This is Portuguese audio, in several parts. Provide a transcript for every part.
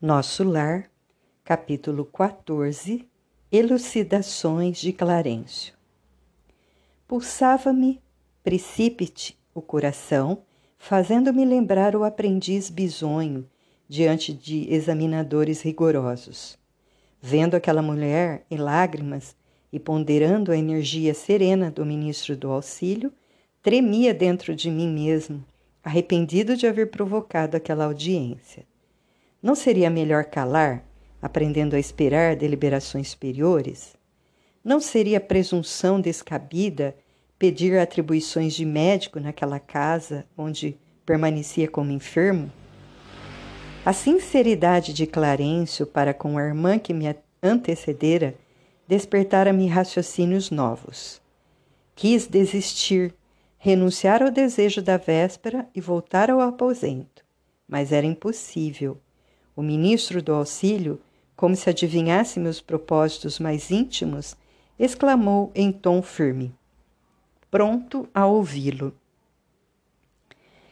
Nosso Lar, capítulo 14 Elucidações de Clarencio. Pulsava-me precípite o coração, fazendo-me lembrar o aprendiz bisonho diante de examinadores rigorosos. Vendo aquela mulher em lágrimas e ponderando a energia serena do ministro do auxílio, tremia dentro de mim mesmo, arrependido de haver provocado aquela audiência. Não seria melhor calar, aprendendo a esperar deliberações superiores? Não seria presunção descabida pedir atribuições de médico naquela casa onde permanecia como enfermo? A sinceridade de Clarencio para com a irmã que me antecedera despertara-me raciocínios novos. Quis desistir, renunciar ao desejo da véspera e voltar ao aposento, mas era impossível o ministro do auxílio, como se adivinhasse meus propósitos mais íntimos, exclamou em tom firme, pronto a ouvi-lo.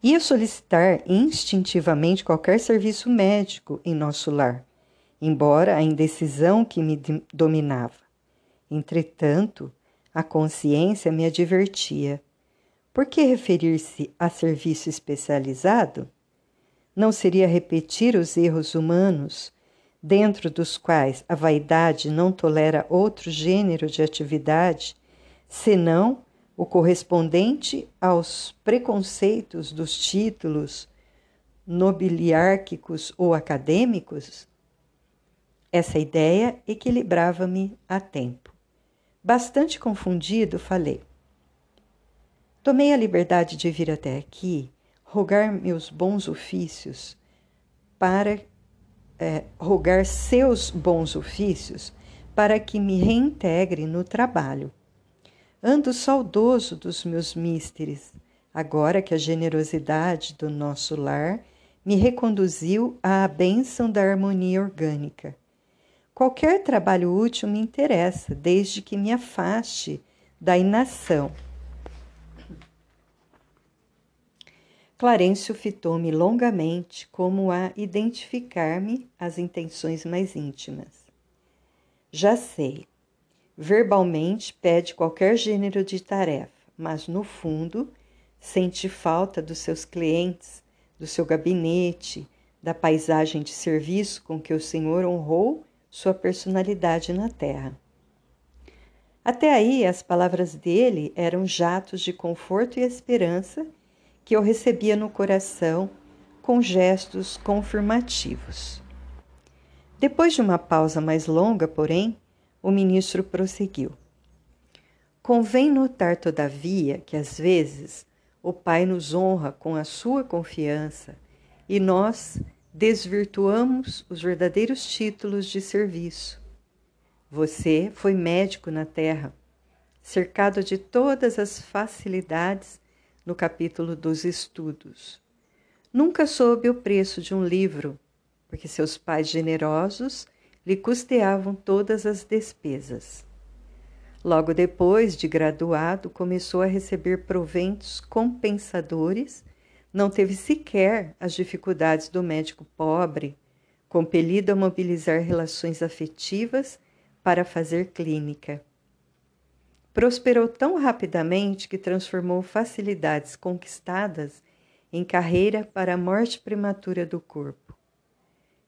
Ia solicitar instintivamente qualquer serviço médico em nosso lar, embora a indecisão que me dominava. Entretanto, a consciência me advertia. Por que referir-se a serviço especializado? Não seria repetir os erros humanos, dentro dos quais a vaidade não tolera outro gênero de atividade, senão o correspondente aos preconceitos dos títulos nobiliárquicos ou acadêmicos? Essa ideia equilibrava-me a tempo. Bastante confundido, falei. Tomei a liberdade de vir até aqui rogar meus bons ofícios para é, rogar seus bons ofícios para que me reintegre no trabalho. Ando saudoso dos meus místeres, agora que a generosidade do nosso lar me reconduziu à bênção da harmonia orgânica. Qualquer trabalho útil me interessa, desde que me afaste da inação Clarencio fitou-me longamente, como a identificar-me as intenções mais íntimas. Já sei. Verbalmente pede qualquer gênero de tarefa, mas no fundo sente falta dos seus clientes, do seu gabinete, da paisagem de serviço com que o Senhor honrou sua personalidade na terra. Até aí, as palavras dele eram jatos de conforto e esperança que eu recebia no coração com gestos confirmativos. Depois de uma pausa mais longa, porém, o ministro prosseguiu. Convém notar, todavia, que às vezes o Pai nos honra com a sua confiança e nós desvirtuamos os verdadeiros títulos de serviço. Você foi médico na terra, cercado de todas as facilidades no capítulo dos estudos. Nunca soube o preço de um livro, porque seus pais generosos lhe custeavam todas as despesas. Logo depois de graduado, começou a receber proventos compensadores, não teve sequer as dificuldades do médico pobre, compelido a mobilizar relações afetivas para fazer clínica prosperou tão rapidamente que transformou facilidades conquistadas em carreira para a morte prematura do corpo.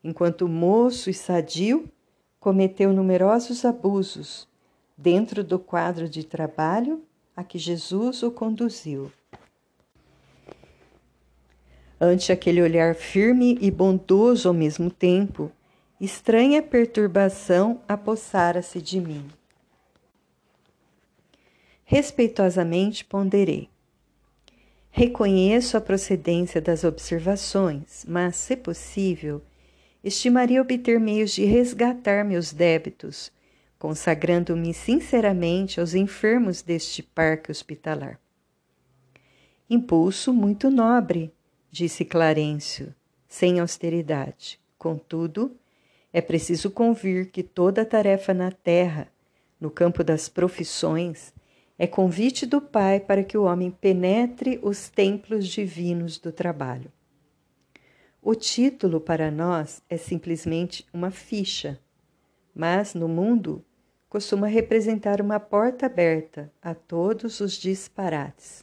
Enquanto moço e sadio, cometeu numerosos abusos dentro do quadro de trabalho a que Jesus o conduziu. Ante aquele olhar firme e bondoso ao mesmo tempo, estranha perturbação apossara-se de mim. Respeitosamente ponderei. Reconheço a procedência das observações, mas, se possível, estimaria obter meios de resgatar meus débitos, consagrando-me sinceramente aos enfermos deste parque hospitalar. Impulso muito nobre, disse Clarencio, sem austeridade. Contudo, é preciso convir que toda tarefa na terra, no campo das profissões, é convite do Pai para que o homem penetre os templos divinos do trabalho. O título para nós é simplesmente uma ficha, mas no mundo costuma representar uma porta aberta a todos os disparates.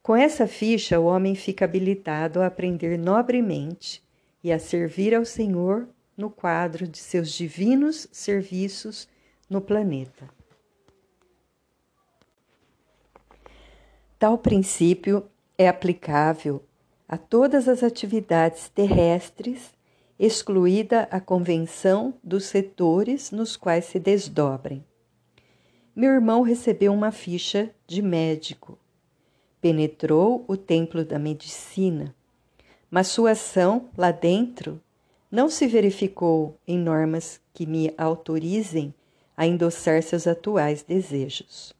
Com essa ficha, o homem fica habilitado a aprender nobremente e a servir ao Senhor no quadro de seus divinos serviços no planeta. Tal princípio é aplicável a todas as atividades terrestres, excluída a convenção dos setores nos quais se desdobrem. Meu irmão recebeu uma ficha de médico. Penetrou o templo da medicina, mas sua ação lá dentro não se verificou em normas que me autorizem a endossar seus atuais desejos.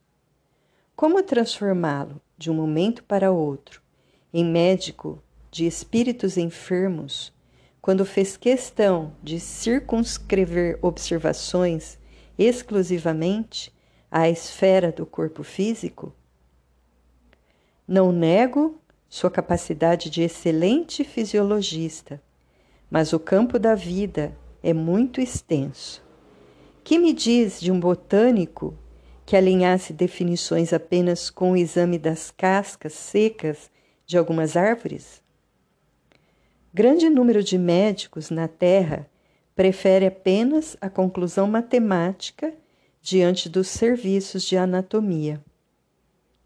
Como transformá-lo de um momento para outro em médico de espíritos enfermos, quando fez questão de circunscrever observações exclusivamente à esfera do corpo físico? Não nego sua capacidade de excelente fisiologista, mas o campo da vida é muito extenso. Que me diz de um botânico que alinhasse definições apenas com o exame das cascas secas de algumas árvores? Grande número de médicos na Terra prefere apenas a conclusão matemática diante dos serviços de anatomia.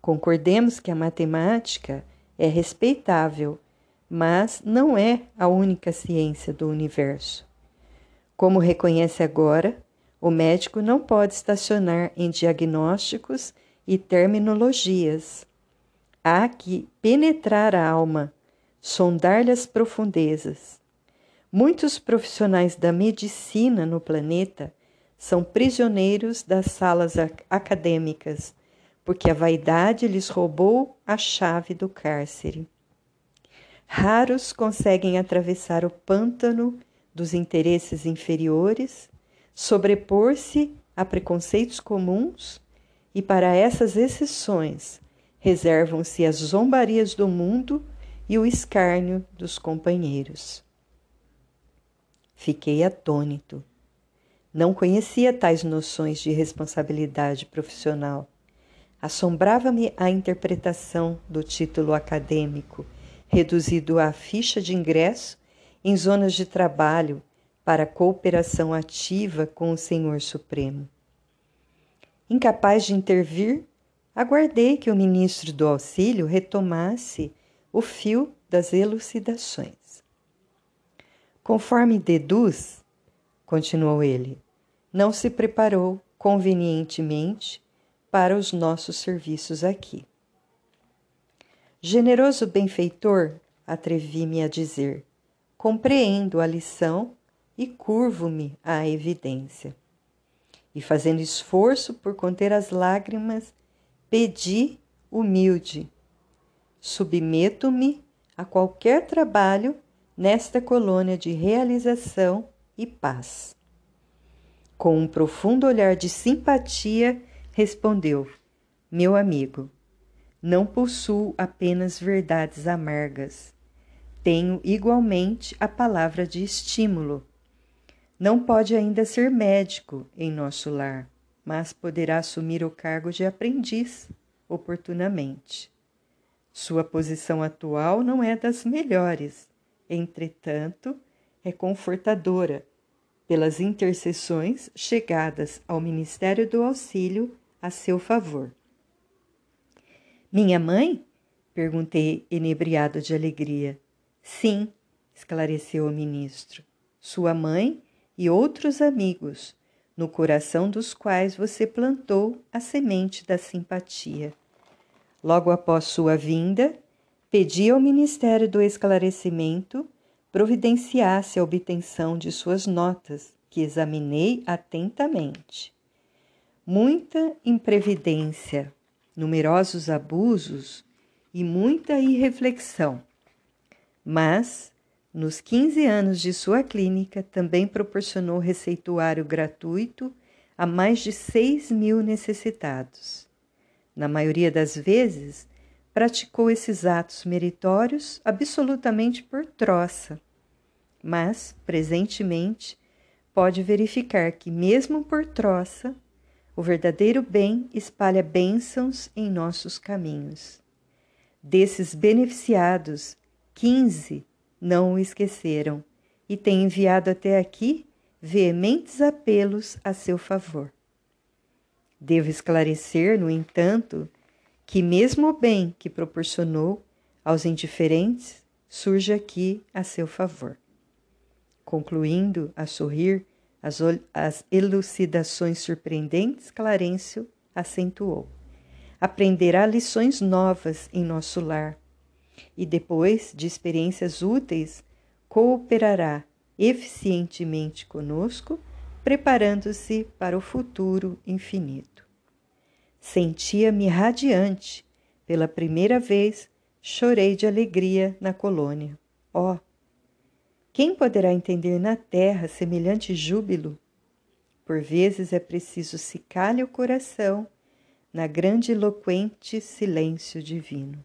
Concordemos que a matemática é respeitável, mas não é a única ciência do universo. Como reconhece agora, o médico não pode estacionar em diagnósticos e terminologias. Há que penetrar a alma, sondar-lhe as profundezas. Muitos profissionais da medicina no planeta são prisioneiros das salas acadêmicas, porque a vaidade lhes roubou a chave do cárcere. Raros conseguem atravessar o pântano dos interesses inferiores sobrepor-se a preconceitos comuns e, para essas exceções, reservam-se as zombarias do mundo e o escárnio dos companheiros. Fiquei atônito. Não conhecia tais noções de responsabilidade profissional. Assombrava-me a interpretação do título acadêmico, reduzido à ficha de ingresso em zonas de trabalho para cooperação ativa com o Senhor Supremo. Incapaz de intervir, aguardei que o ministro do auxílio retomasse o fio das elucidações. Conforme deduz, continuou ele, não se preparou convenientemente para os nossos serviços aqui. Generoso benfeitor, atrevi-me a dizer, compreendo a lição e curvo-me à evidência. E fazendo esforço por conter as lágrimas, pedi humilde: submeto-me a qualquer trabalho nesta colônia de realização e paz. Com um profundo olhar de simpatia, respondeu: Meu amigo, não possuo apenas verdades amargas. Tenho igualmente a palavra de estímulo não pode ainda ser médico em nosso lar, mas poderá assumir o cargo de aprendiz oportunamente. Sua posição atual não é das melhores, entretanto, é confortadora pelas intercessões chegadas ao Ministério do Auxílio a seu favor. Minha mãe? perguntei, inebriado de alegria. Sim, esclareceu o ministro. Sua mãe e outros amigos, no coração dos quais você plantou a semente da simpatia. Logo após sua vinda, pedi ao Ministério do Esclarecimento providenciasse a obtenção de suas notas, que examinei atentamente. Muita imprevidência, numerosos abusos e muita irreflexão. Mas nos 15 anos de sua clínica, também proporcionou receituário gratuito a mais de 6 mil necessitados. Na maioria das vezes, praticou esses atos meritórios absolutamente por troça, mas, presentemente, pode verificar que, mesmo por troça, o verdadeiro bem espalha bênçãos em nossos caminhos. Desses beneficiados, quinze não o esqueceram e têm enviado até aqui veementes apelos a seu favor. Devo esclarecer, no entanto, que mesmo o bem que proporcionou aos indiferentes surge aqui a seu favor. Concluindo a sorrir as, as elucidações surpreendentes, Clarencio acentuou. Aprenderá lições novas em nosso lar e, depois de experiências úteis, cooperará eficientemente conosco, preparando-se para o futuro infinito. Sentia-me radiante. Pela primeira vez, chorei de alegria na colônia. Oh, quem poderá entender na terra semelhante júbilo? Por vezes é preciso se calhe o coração na grande eloquente silêncio divino.